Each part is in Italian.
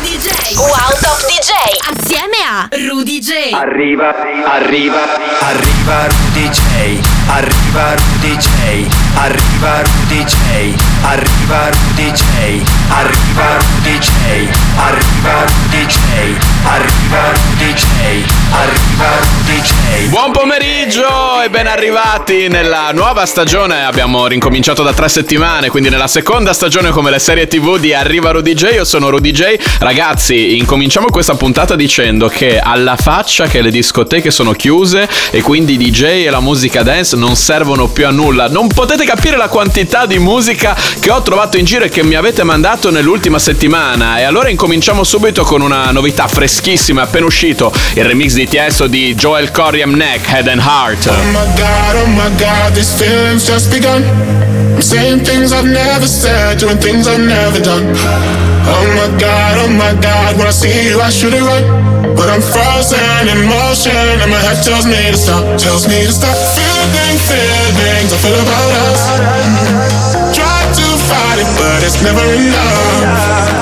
DJ. Wow Top DJ. Assieme a Rudy J. Arriva, arriva, arriva Rudy J. Arriva Rudy J. Arriva Rudy J. Arriva Rudy J. Arriva Rudy J. Arriva Rudy J. Arriva Rudy J. Arriva Rudy J. Buon pomeriggio e ben arrivati nella nuova stagione. Abbiamo rincominciato da tre settimane, quindi nella seconda stagione come le serie TV di Arriva Rudy J. Io sono Rudy J. Ragazzi, incominciamo questa puntata dicendo che alla faccia che le discoteche sono chiuse e quindi DJ e la musica dance non servono più a nulla. Non potete capire la quantità di musica che ho trovato in giro e che mi avete mandato nell'ultima settimana. E allora incominciamo subito con una novità freschissima, appena uscito, il remix di Tiesto di Joel Corey Neck, Head and Heart. Oh my god, oh my god, these feelings just begun. I'm saying things I've never said, doing things I've never done. Oh my god, oh my god, when I see you I should it run. But I'm frozen in motion and my head tells me to stop, tells me to stop. Feeling feelings I feel about us. Try to fight it, but it's never enough.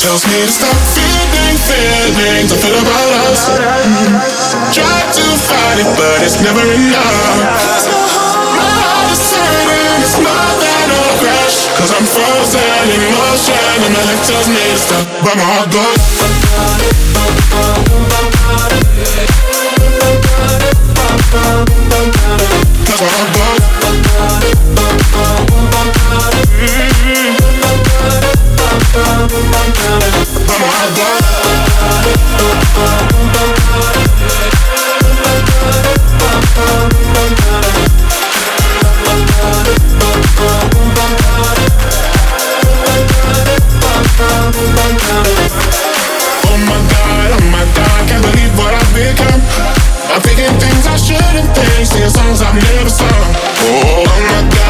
Tells me to stop feeling feelings I feel about us. Try to fight it, but it's never enough. My heart is hurting, it's more than a crash. Cause I'm frozen in motion and my head tells me to stop, but my heart goes. That's my heart goes. Things I shouldn't think, singing songs I've never sung. Oh, oh my god,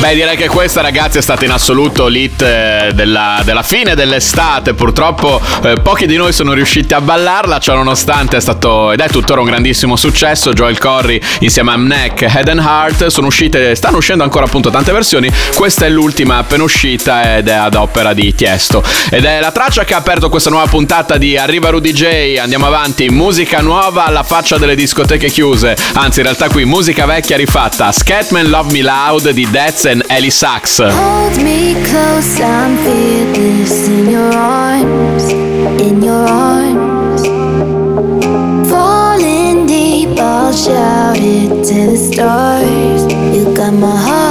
Beh, direi che questa, ragazzi, è stata in assoluto l'hit eh, della, della fine dell'estate. Purtroppo eh, pochi di noi sono riusciti a ballarla, ciò nonostante è stato ed è tuttora un grandissimo successo. Joel Corry insieme a Neck, Head and Heart sono uscite, stanno uscendo ancora appunto tante versioni. Questa è l'ultima appena uscita ed è ad opera di Tiesto. Ed è la traccia che ha aperto questa nuova puntata di Arriva Rudy J. Andiamo avanti, musica nuova alla faccia delle discoteche chiuse. Anzi, in realtà qui musica vecchia rifatta. Scatman Love Me Loud di Death and Ellie Sachs. Hold me close, I'm fearless in your arms, in your arms. Falling deep, I'll shout it to the stars. You got my heart.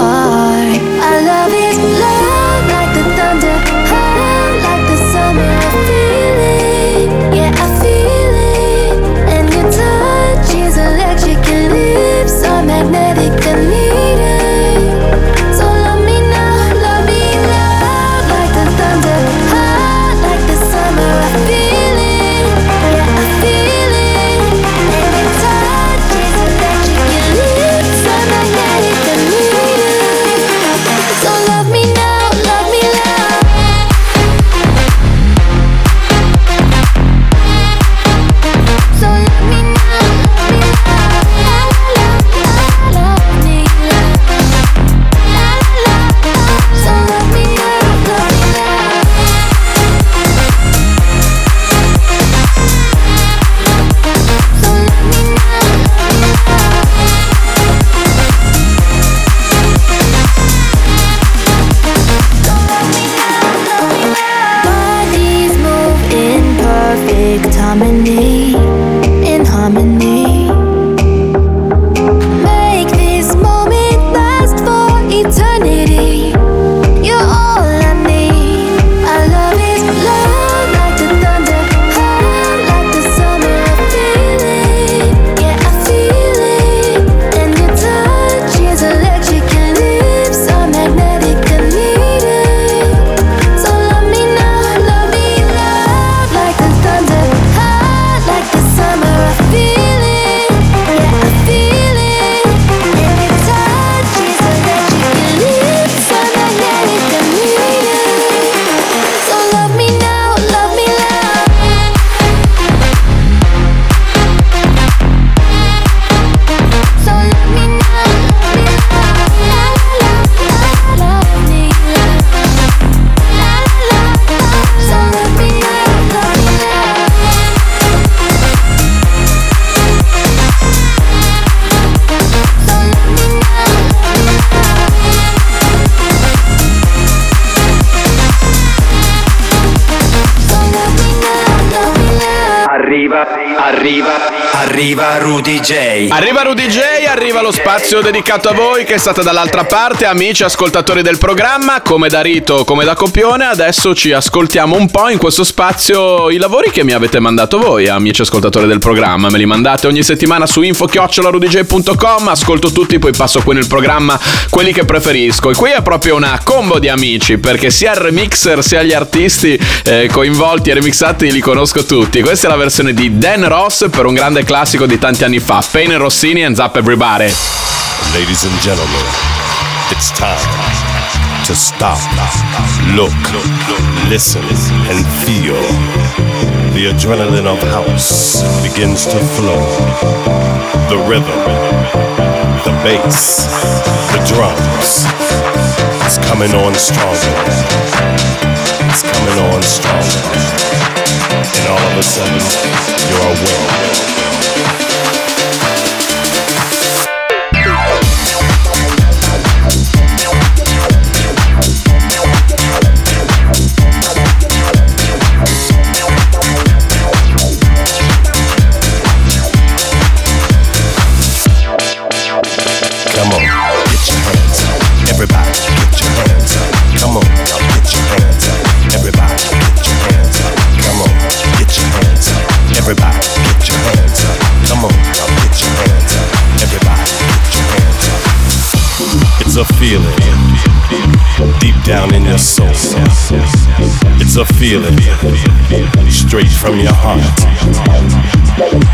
Arriva, arriva, arriva Rudy J. Arriva Rudy J, arriva lo spazio dedicato a voi che state dall'altra parte, amici ascoltatori del programma, come da rito, come da copione, adesso ci ascoltiamo un po' in questo spazio i lavori che mi avete mandato voi, amici ascoltatori del programma, me li mandate ogni settimana su info-rudj.com, ascolto tutti, poi passo qui nel programma quelli che preferisco e qui è proprio una combo di amici perché sia il remixer sia gli artisti eh, coinvolti e remixati li conosco tutti, questa è la versione di Dan Ross per un grande classico di tanti anni fa, Payne e Rossini and Zap Everybody. Ladies and gentlemen, it's time to stop, look, listen, and feel. The adrenaline of house begins to flow. The rhythm, the bass, the drums. It's coming on stronger. It's coming on stronger. All of a sudden, you're aware. Everybody, get your hands up. Come on, get your hands up. Everybody, get your hands up. It's a feeling deep down in your soul. It's a feeling straight from your heart.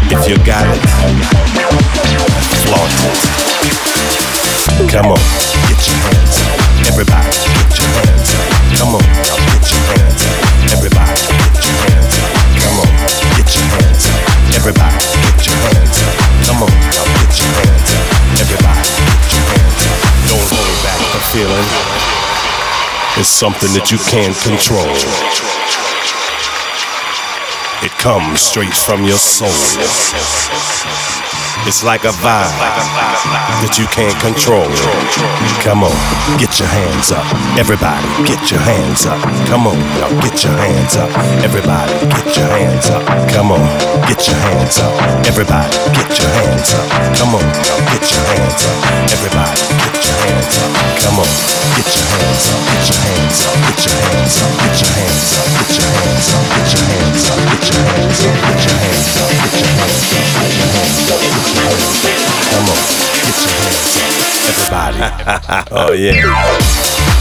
If you got it, flaunt it. Come on, get your hands up. Everybody, get your hands up. Come on, get your hands up. Everybody, Everybody, your hands up. Come on, now your hands up. Everybody, your hands up. Don't hold back the feeling. It's something that you can't control. It comes straight from your soul. It's like a vibe that you can't control. Come on, get your hands up. Everybody, get your hands up. Come on, now get your hands up. Everybody, get your hands up. Come on, get your hands up. Everybody, get your hands up. Come on, now get your hands up. Everybody, get your hands up. Come on, get your hands up. Get your hands up. Get your hands up. Get your hands up. Get your hands up. Get your hands up. Get your hands up. Get your hands up. Get your hands up. Get your hands up. Come on, get your hands up, everybody. oh yeah.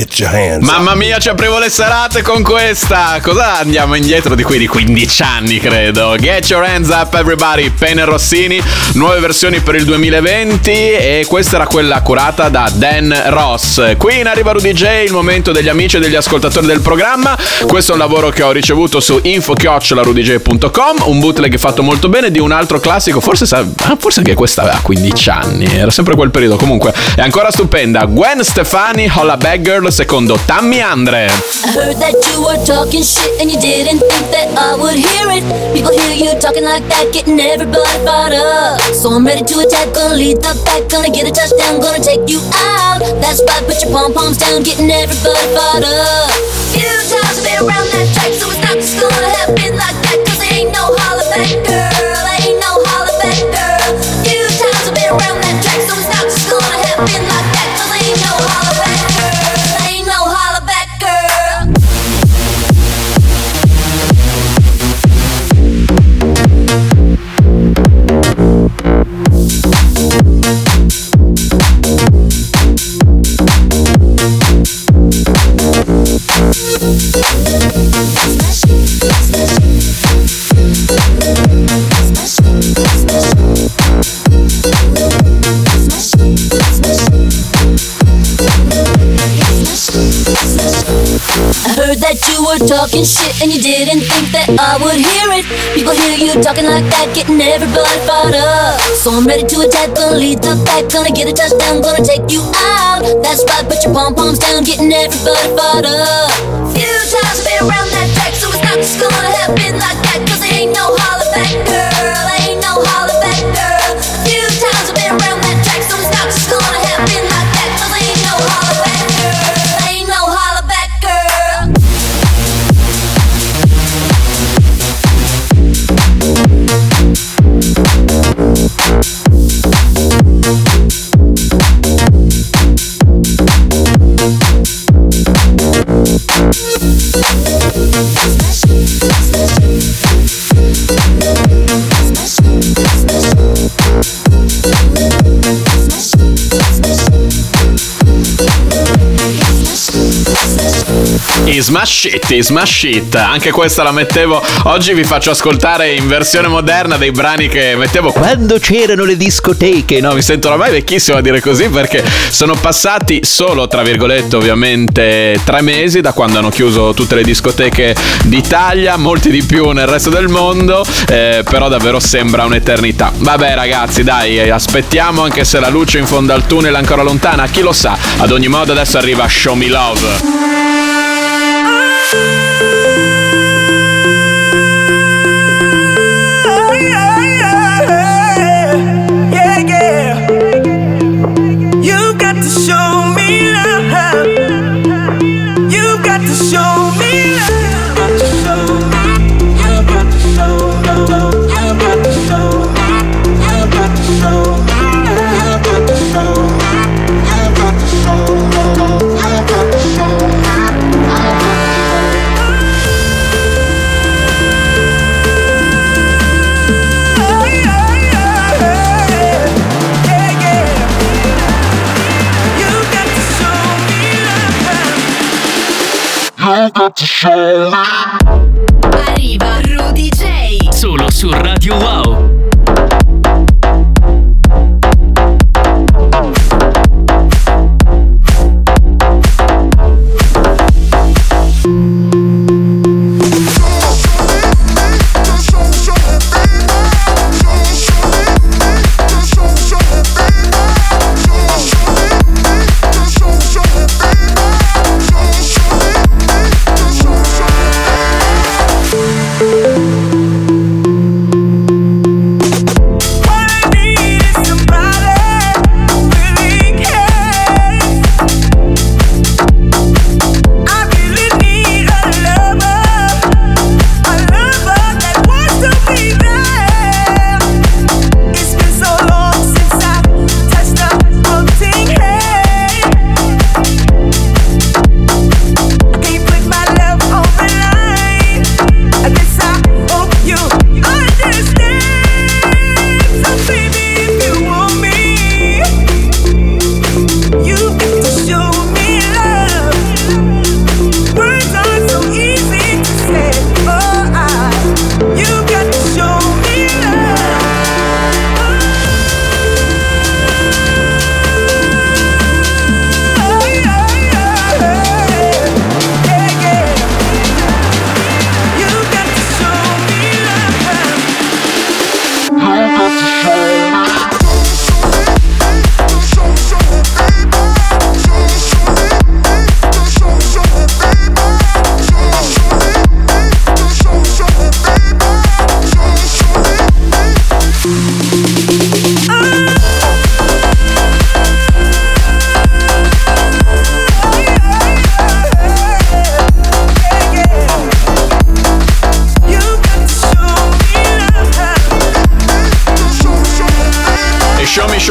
Get your hands. Mamma mia, ci aprivo le serate con questa. Cosa andiamo indietro di qui di 15 anni, credo. Get your hands up, everybody. Pene Rossini, nuove versioni per il 2020. E questa era quella curata da Dan Ross. Qui in Arriva Rudy J, il momento degli amici e degli ascoltatori del programma. Questo è un lavoro che ho ricevuto su info-rudj.com. Un bootleg fatto molto bene di un altro classico. Forse, ah, forse anche questa aveva 15 anni. Era sempre quel periodo. Comunque, è ancora stupenda. Gwen Stefani, Holla Bad Girl, secondo Tammy Andre. I heard that you were talking shit and you didn't think that I would hear it. People hear you talking like that, getting everybody fired up. So I'm ready to attack, gonna lead the pack, gonna get a touchdown, gonna take you out. That's right, put your pom poms down, getting everybody fired up. Few times I've around that track, so it's not just gonna happen like talking shit and you didn't think that I would hear it. People hear you talking like that, getting everybody fired up. So I'm ready to attack, gonna lead the pack, gonna get a touchdown, gonna take you out. That's right, put your pom poms down, getting everybody fired up. Few times I've been around that track, so it's not just gonna happen like that, I Smash It, i Smash It. Anche questa la mettevo. Oggi vi faccio ascoltare in versione moderna dei brani che mettevo quando c'erano le discoteche. No, mi sento oramai vecchissimo a dire così perché sono passati solo, tra virgolette, ovviamente tre mesi da quando hanno chiuso tutte le discoteche d'Italia, molti di più nel resto del mondo. eh, però davvero sembra un'eternità. Vabbè, ragazzi, dai, aspettiamo anche se la luce in fondo al tunnel è ancora lontana. Chi lo sa? Ad ogni modo, adesso arriva Show Me Love. Música Arriva Rudy J. Solo su Radio Wow.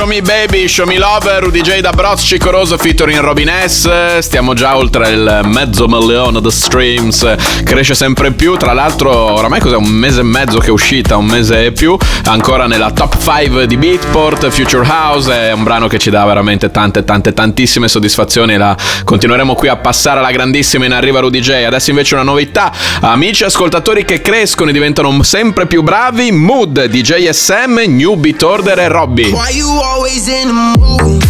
Me Baby, Show Me Love, Rudy J da Bros, Cicoroso, featuring Robin S. Stiamo già oltre il mezzo milione di streams, cresce sempre più. Tra l'altro, oramai cos'è? Un mese e mezzo che è uscita, un mese e più. Ancora nella top 5 di Beatport, Future House. È un brano che ci dà veramente tante, tante, tantissime soddisfazioni. La continueremo qui a passare alla grandissima in arriva Rudy J. Adesso invece una novità. Amici ascoltatori che crescono e diventano sempre più bravi. Mood, DJ SM, New Beat Order e Robby. Why you always in the mood?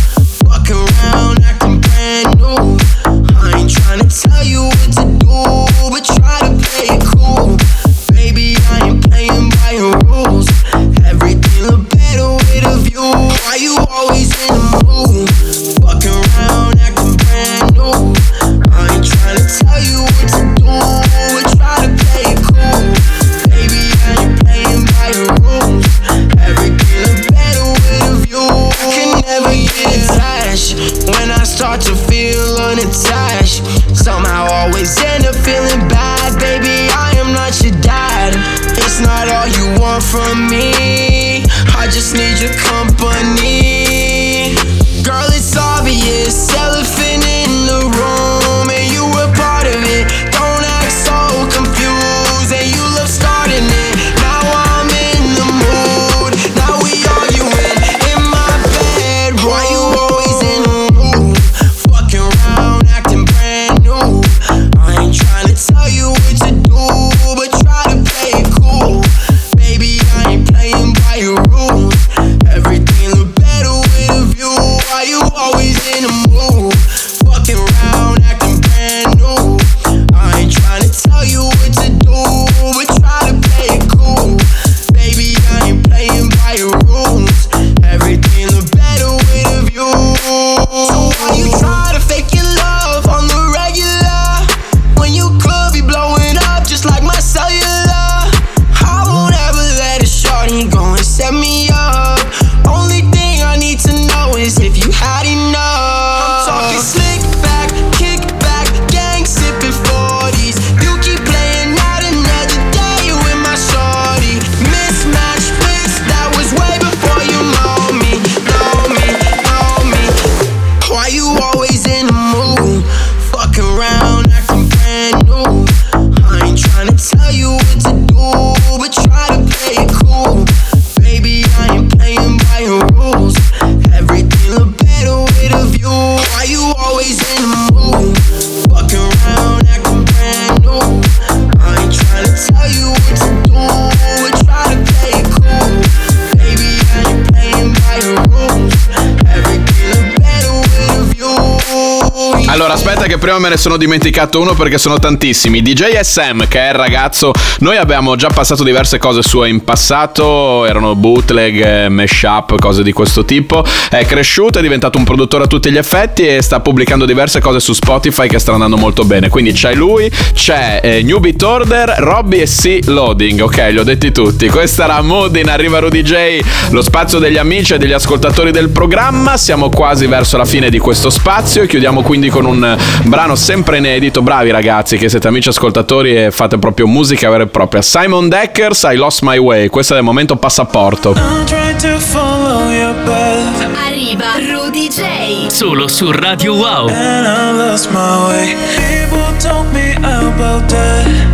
Fucking around, prima me ne sono dimenticato uno perché sono tantissimi. DJ SM, che è il ragazzo, noi abbiamo già passato diverse cose sue in passato, erano bootleg, eh, mashup, cose di questo tipo. È cresciuto, è diventato un produttore a tutti gli effetti e sta pubblicando diverse cose su Spotify che stanno andando molto bene. Quindi c'è lui, c'è eh, New Beat Order, Robby e C Loading. Ok, li ho detti tutti. Questa era Modin, arriva Rudy J, lo spazio degli amici e degli ascoltatori del programma. Siamo quasi verso la fine di questo spazio. e Chiudiamo quindi con un bravo brano sempre inedito. Bravi ragazzi, che siete amici ascoltatori e fate proprio musica vera e propria. Simon Deckers, I Lost My Way. Questo è il momento passaporto. Arriva Rudy J. Solo su Radio Wow. And I lost my way. People told me about that.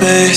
space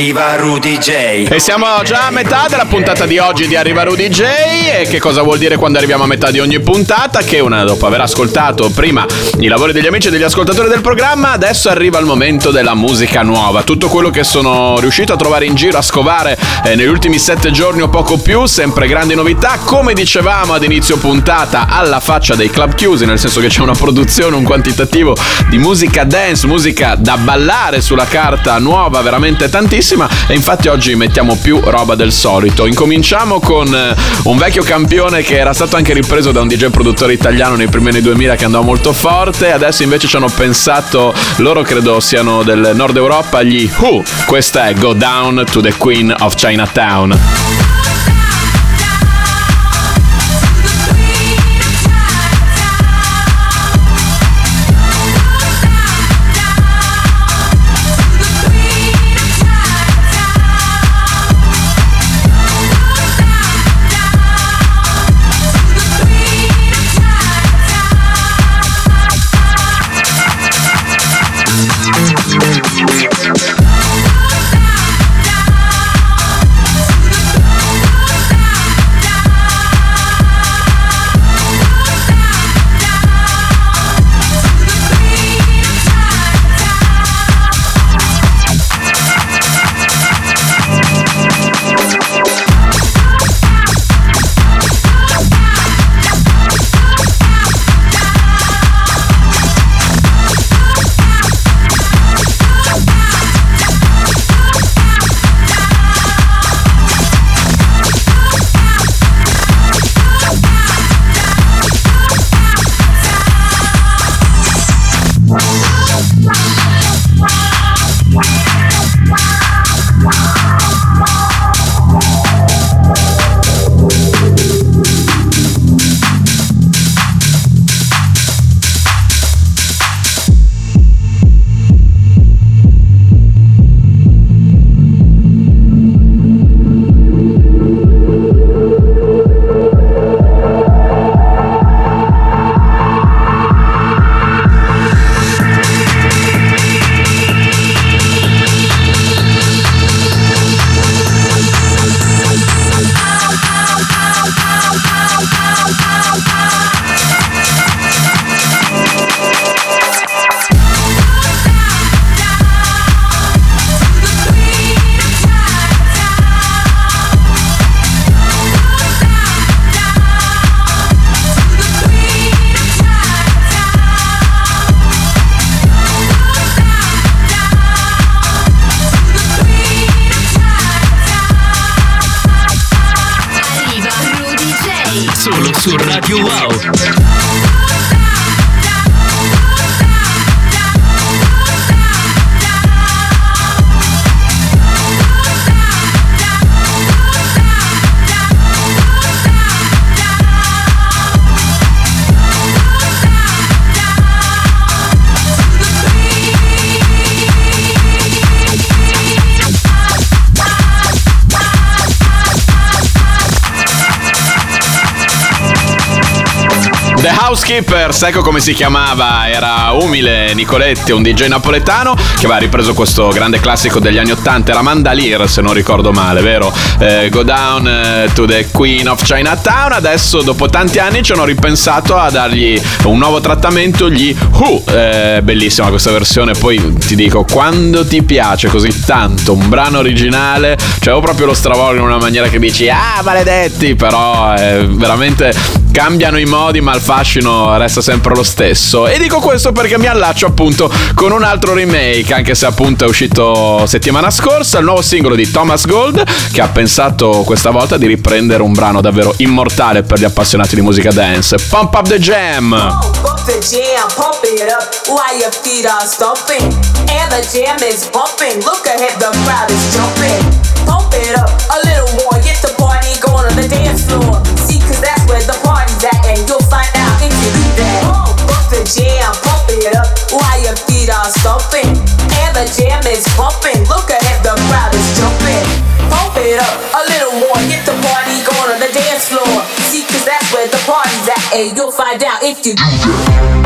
arriva Rudy J. E siamo già a metà della puntata di oggi di Arriva Rudy J. E che cosa vuol dire quando arriviamo a metà di ogni puntata? Che una dopo aver ascoltato prima i lavori degli amici e degli ascoltatori del programma, adesso arriva il momento della musica nuova. Tutto quello che sono riuscito a trovare in giro, a scovare eh, negli ultimi sette giorni o poco più, sempre grandi novità. Come dicevamo ad inizio puntata, alla faccia dei club chiusi, nel senso che c'è una produzione, un quantitativo di musica dance, musica da ballare sulla carta nuova, veramente tantissima. E infatti oggi mettiamo più roba del solito. Incominciamo con eh, un vecchio campione che era stato anche ripreso da un DJ produttore italiano nei primi anni 2000 che andava molto forte. Adesso invece ci hanno pensato, loro credo siano del nord Europa, gli Who. Questa è Go Down to the Queen of Chinatown. Housekeepers, ecco come si chiamava, era Umile Nicoletti, un DJ napoletano che aveva ripreso questo grande classico degli anni 80, era Mandalier se non ricordo male, vero? Eh, Go Down eh, to the Queen of Chinatown, adesso dopo tanti anni ci hanno ripensato a dargli un nuovo trattamento, gli Who, Eh, bellissima questa versione, poi ti dico, quando ti piace così tanto un brano originale, cioè o proprio lo stravolgo in una maniera che dici, ah maledetti, però eh, veramente cambiano i modi ma il fascino resta sempre lo stesso. E dico questo perché mi allaccio appunto con un altro remake anche se appunto è uscito settimana scorsa il nuovo singolo di Thomas Gold che ha pensato questa volta di riprendere un brano davvero immortale per gli appassionati di musica dance. Pump Up The Jam. Pump it up a little more, get the party going on the dance floor. See, cause that's where the party's at, jam, pump it up while your feet are stomping. And the jam is bumping. Look ahead, the crowd is jumping. Pump it up a little more, get the party going on the dance floor. See, cause that's where the party's at, and you'll find out if you do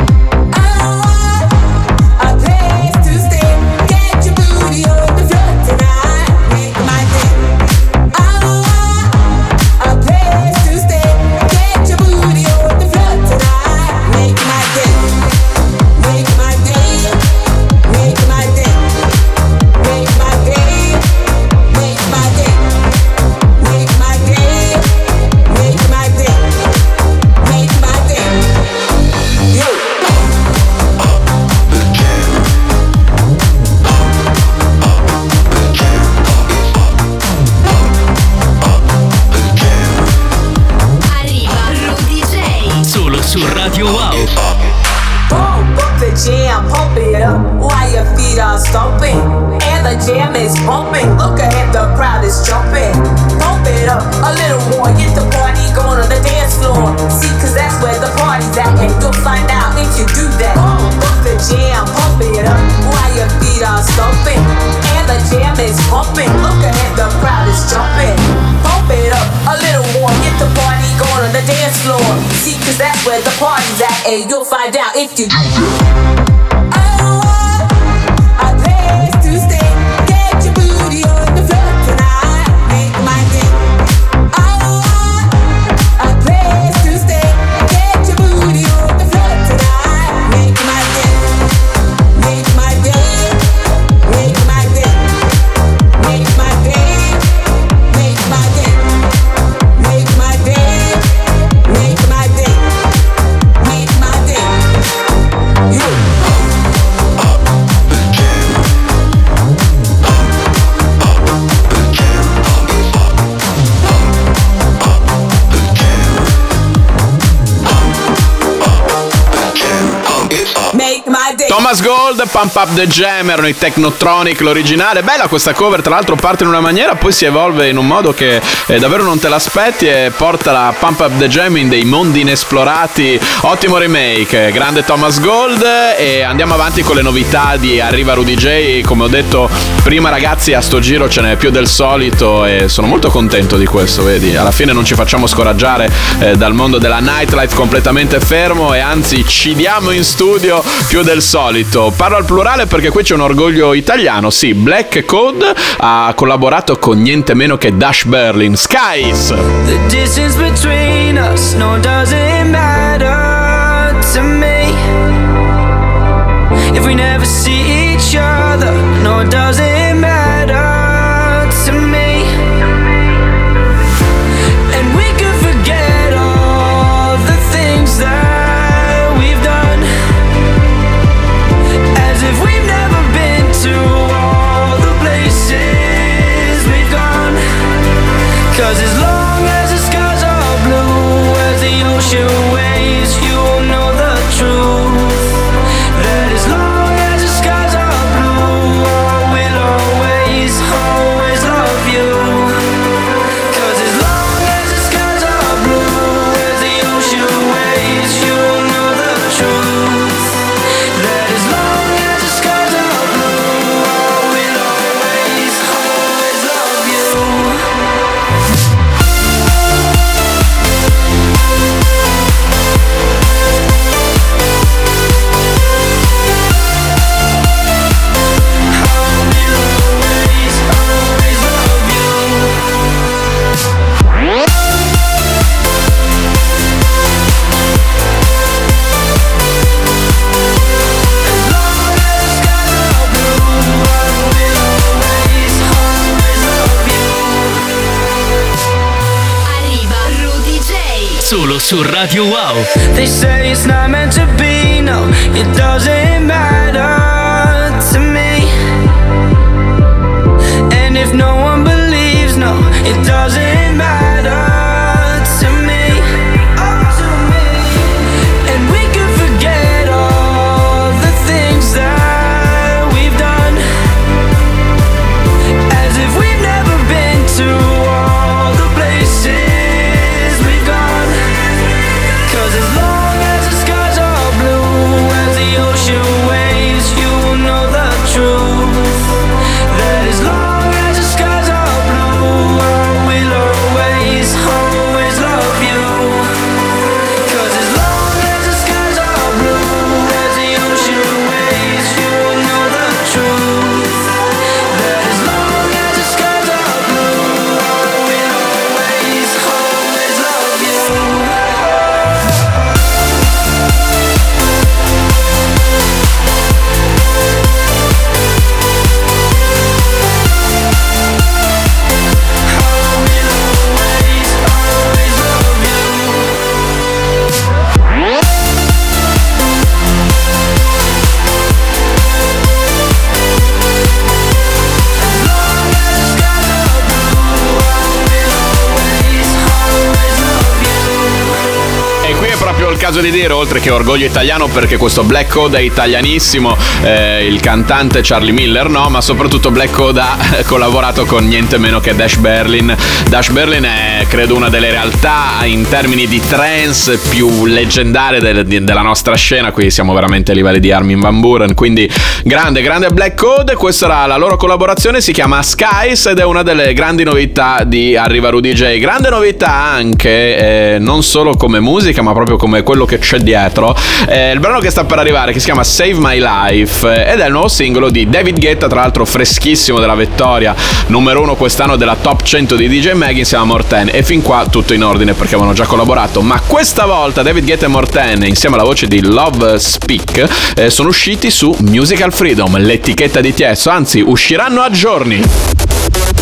you'll find out if you Pump Up the Jam, erano i Technotronic, l'originale. Bella questa cover, tra l'altro parte in una maniera, poi si evolve in un modo che eh, davvero non te l'aspetti e porta la Pump Up the Jam in dei mondi inesplorati. Ottimo remake, grande Thomas Gold e andiamo avanti con le novità di Arriva Rudy J. Come ho detto prima ragazzi, a sto giro ce n'è più del solito e sono molto contento di questo, vedi? Alla fine non ci facciamo scoraggiare eh, dal mondo della nightlife completamente fermo e anzi ci diamo in studio più del solito. Parlo al plurale perché qui c'è un orgoglio italiano. Sì, Black Code ha collaborato con niente meno che Dash Berlin. Skies! The distance between us, no, doesn't matter su Radio Wow. They say caso di dire, oltre che orgoglio italiano, perché questo Black Code è italianissimo, eh, il cantante Charlie Miller no, ma soprattutto Black Code ha collaborato con niente meno che Dash Berlin. Dash Berlin è credo una delle realtà in termini di trance più leggendarie del- di- della nostra scena, qui siamo veramente a livelli di Armin Van Buren, quindi grande, grande Black Code, questa era la loro collaborazione, si chiama Skies ed è una delle grandi novità di Arriva Rudy J. Grande novità anche, eh, non solo come musica, ma proprio come quello che c'è dietro. Eh, il brano che sta per arrivare, che si chiama Save My Life, eh, ed è il nuovo singolo di David Guetta, tra l'altro freschissimo della vittoria, numero uno quest'anno della top 100 di DJ Mag insieme a Morten. E fin qua tutto in ordine perché avevano già collaborato, ma questa volta David Guetta e Morten, insieme alla voce di Love Speak, eh, sono usciti su Musical Freedom, l'etichetta di Tiesto, anzi usciranno a giorni.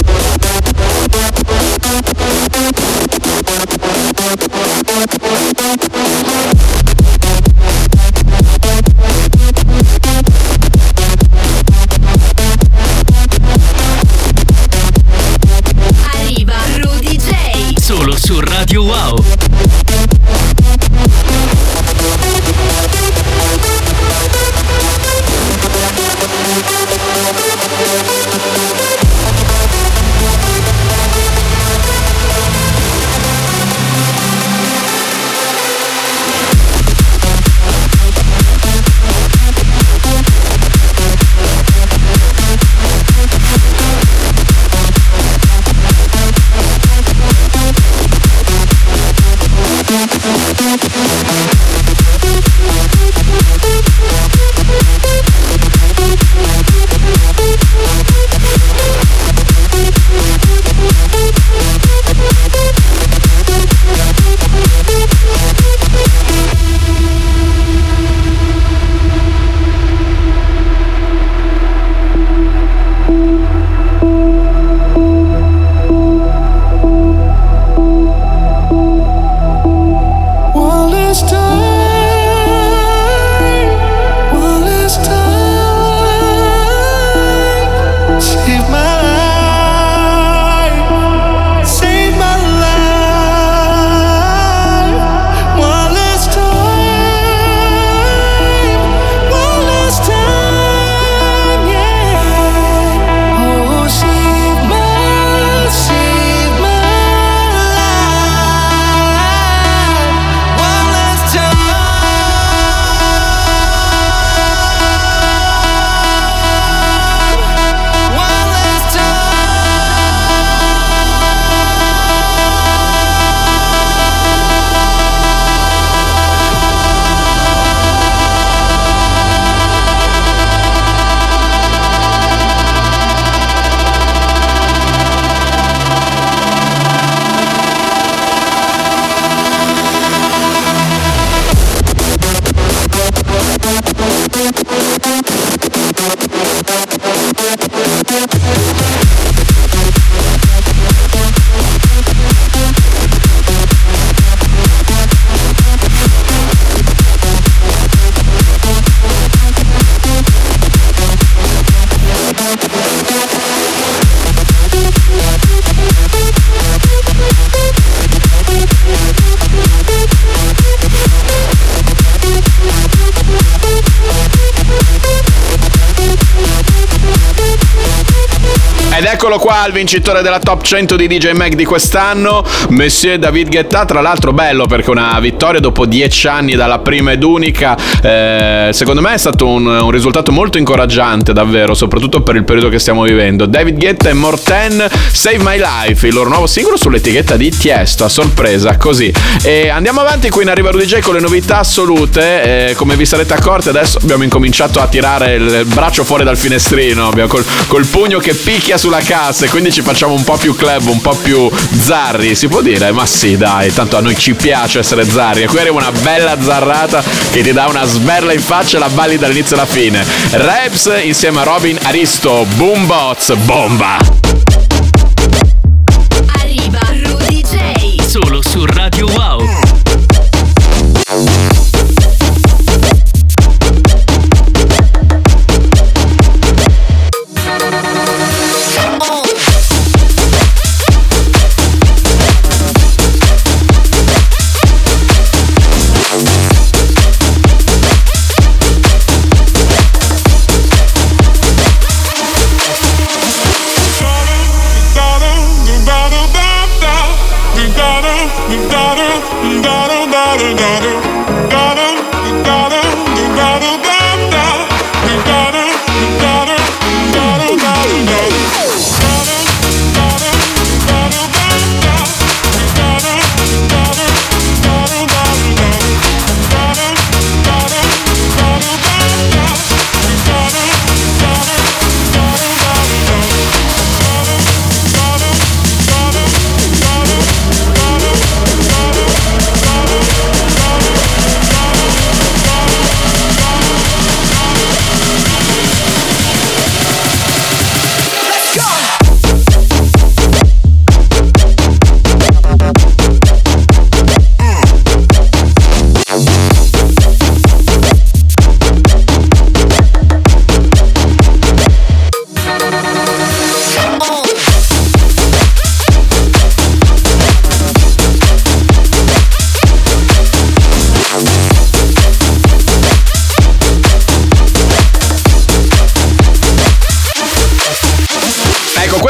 Ed eccolo qua il vincitore della top 100 di DJ Mag di quest'anno, Monsieur David Guetta. Tra l'altro, bello perché una vittoria dopo 10 anni dalla prima ed unica. eh, secondo me è stato un, un risultato molto incoraggiante, davvero, soprattutto per il periodo che stiamo vivendo. David Guetta e Morten Save My Life, il loro nuovo singolo sull'etichetta di Tiesto, a sorpresa, così. E andiamo avanti qui in Arriva Rudy J con le novità assolute. eh, come vi sarete accorti, adesso abbiamo incominciato a tirare il braccio fuori dal finestrino, abbiamo col, col pugno che picchia sulla cassa e quindi ci facciamo un po' più club, un po' più zarri, si può dire? Ma sì, dai, tanto a noi ci piace essere zarri. E qui arriva una bella zarrata che ti dà una sberla in faccia e la balli dall'inizio alla fine. Raps insieme a Robin Aristo, Boombots, bomba!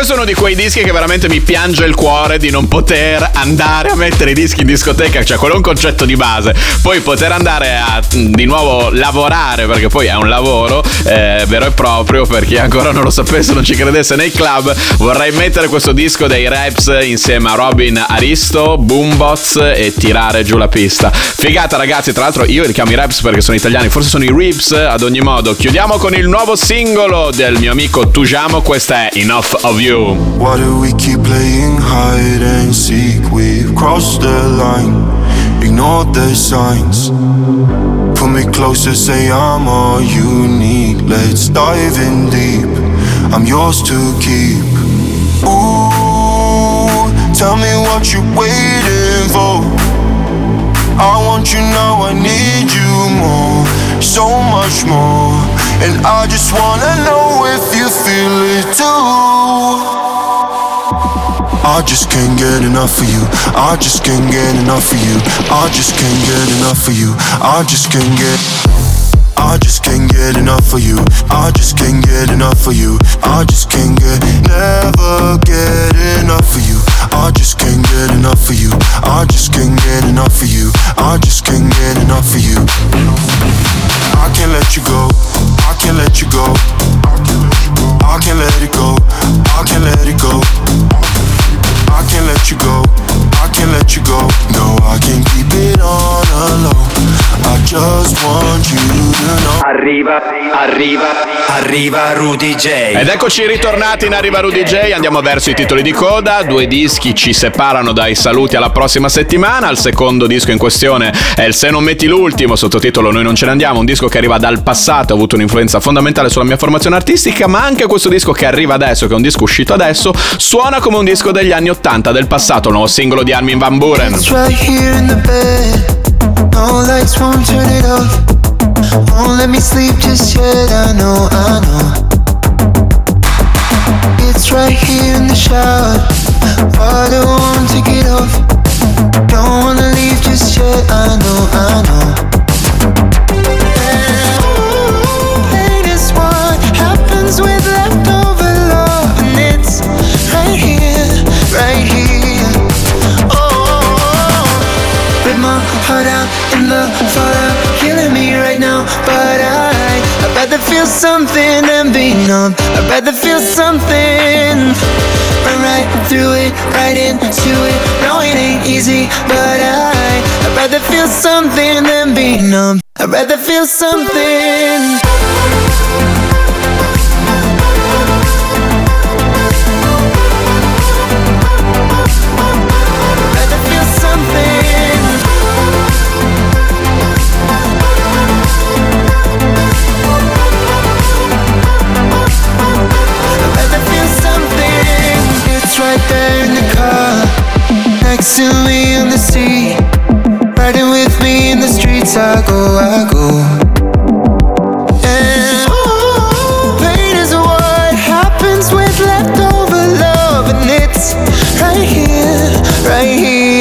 Questo è uno di quei dischi che veramente mi piange il cuore di non poter andare a mettere i dischi in discoteca, cioè quello è un concetto di base. Poi poter andare a di nuovo lavorare, perché poi è un lavoro eh, vero e proprio, per chi ancora non lo sapesse, non ci credesse nei club, vorrei mettere questo disco dei Raps insieme a Robin Aristo, Boombots e tirare giù la pista. Figata ragazzi, tra l'altro io li chiamo i Raps perché sono italiani, forse sono i Rips, ad ogni modo. Chiudiamo con il nuovo singolo del mio amico Tujamo, questa è Enough of You. Why do we keep playing hide and seek? We've crossed the line, ignored the signs. Pull me closer, say I'm all you need. Let's dive in deep. I'm yours to keep. Ooh, tell me what you're waiting for. I want you now, I need you more, so much more. And I just wanna know if you I just can't get enough of you. I just can't get enough of you. I just can't get enough of you. I just can't get. I just can't get enough of you. I just can't get enough of you. I just can't get, never get enough of you. I just can't get enough of you. I just can't get enough of you. I just can't get enough of you. Arriva, arriva, arriva Rudy J. Ed eccoci ritornati in Arriva Rudy J, andiamo verso i titoli di coda, due dischi ci separano dai saluti alla prossima settimana, il secondo disco in questione è il Se non metti l'ultimo, sottotitolo Noi non ce ne andiamo, un disco che arriva dal passato, ha avuto un'influenza fondamentale sulla mia formazione artistica, ma anche questo disco che arriva adesso, che è un disco uscito adesso, suona come un disco degli anni 80 del passato, il nuovo singolo di Armin Van Buren. It's right here in the bed. No lights won't turn it off. Won't let me sleep just yet. I know, I know. It's right here in the shower. Water won't want to get off. Don't wanna leave just yet. I know, I know. Pain is what happens with leftover love, and it's right here, right here. Oh, rip my heart out in the fallout, rather feel something than be numb. I'd rather feel something. Run right through it, right into it. No, it ain't easy, but I, I'd rather feel something than be numb. I'd rather feel something. Next to me in the seat, riding with me in the streets. I go, I go. And pain is what happens with leftover love, and it's right here, right here.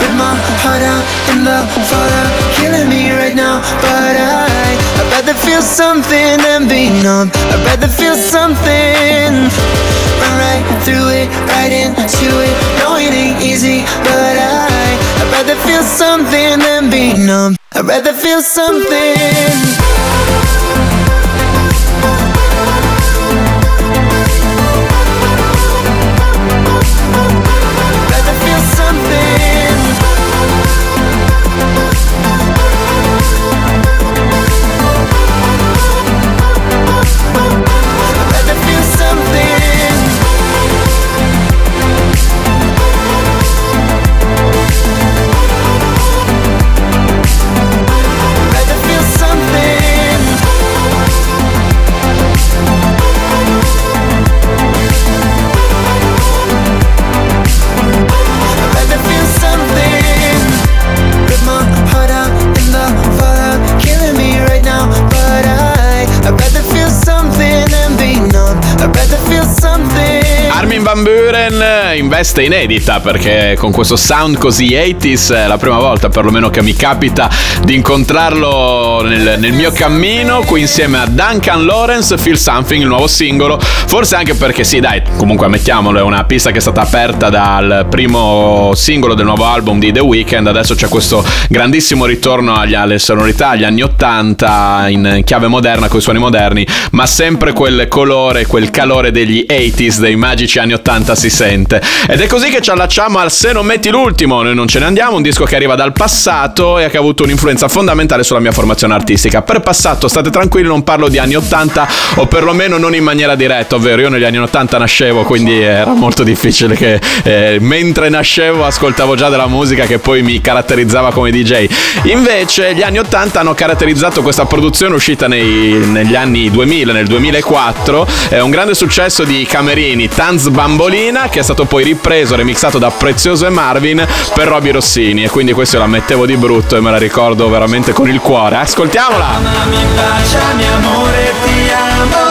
Rip my heart out in the fallout, killing me right now. But I, I'd rather feel something than be numb. I'd rather feel something. Run right through it, right into it. No, it ain't easy, but I, I'd rather feel something than be numb. I'd rather feel something. Veste inedita perché con questo sound così 80s è la prima volta perlomeno che mi capita di incontrarlo nel, nel mio cammino qui insieme a Duncan Lawrence, Feel Something, il nuovo singolo. Forse anche perché sì, dai, comunque ammettiamolo, è una pista che è stata aperta dal primo singolo del nuovo album di The Weeknd, adesso c'è questo grandissimo ritorno agli, alle sonorità, agli anni 80 in chiave moderna, con i suoni moderni, ma sempre quel colore, quel calore degli 80s, dei magici anni 80 si sente. Ed è così che ci allacciamo al Se non metti l'ultimo, noi non ce ne andiamo, un disco che arriva dal passato e che ha avuto un'influenza fondamentale sulla mia formazione artistica. Per passato, state tranquilli, non parlo di anni 80 o perlomeno non in maniera diretta, ovvero io negli anni 80 nascevo, quindi era molto difficile che eh, mentre nascevo ascoltavo già della musica che poi mi caratterizzava come DJ. Invece gli anni 80 hanno caratterizzato questa produzione uscita nei, negli anni 2000, nel 2004, è un grande successo di Camerini, Tanz Bambolina, che è stato poi ripreso, remixato da Prezioso e Marvin per Roby Rossini e quindi questo la mettevo di brutto e me la ricordo veramente con il cuore. Ascoltiamola! Amami, baciami amore, ti amo,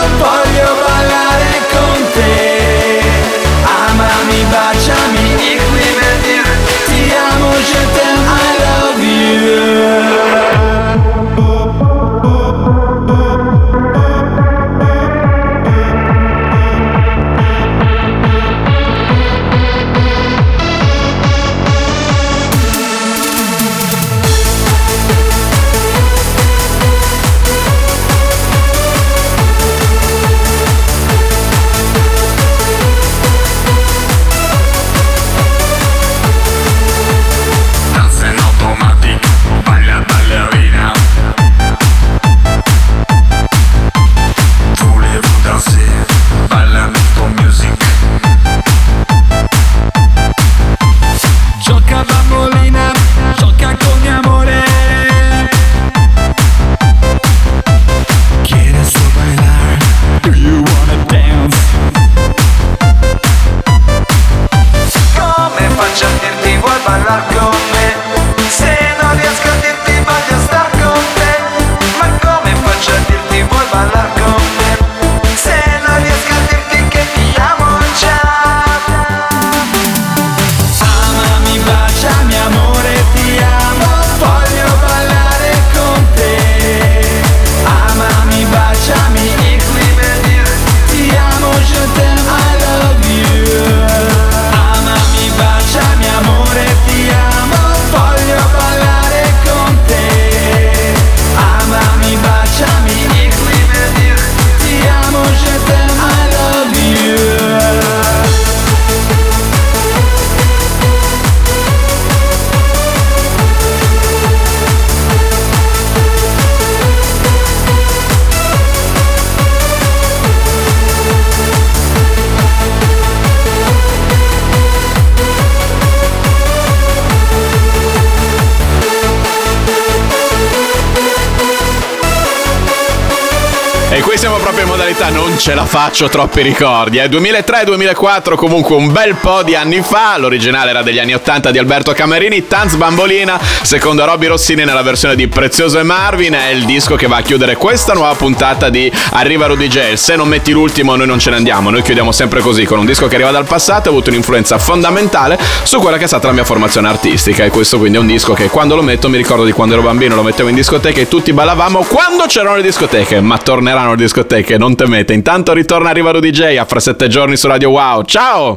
proprio in modalità non ce la faccio troppi ricordi. Eh. 2003-2004 comunque un bel po' di anni fa, l'originale era degli anni 80 di Alberto Camerini, Tanz Bambolina, secondo Robby Rossini nella versione di Prezioso e Marvin, è il disco che va a chiudere questa nuova puntata di Arriva Rudy J. Se non metti l'ultimo noi non ce ne andiamo, noi chiudiamo sempre così, con un disco che arriva dal passato e ha avuto un'influenza fondamentale su quella che è stata la mia formazione artistica e questo quindi è un disco che quando lo metto mi ricordo di quando ero bambino, lo mettevo in discoteca e tutti ballavamo quando c'erano le discoteche, ma torneranno le discoteche, non temete. Intanto ritorna Arriva Rudy J a fra sette giorni su Radio Wow. Ciao!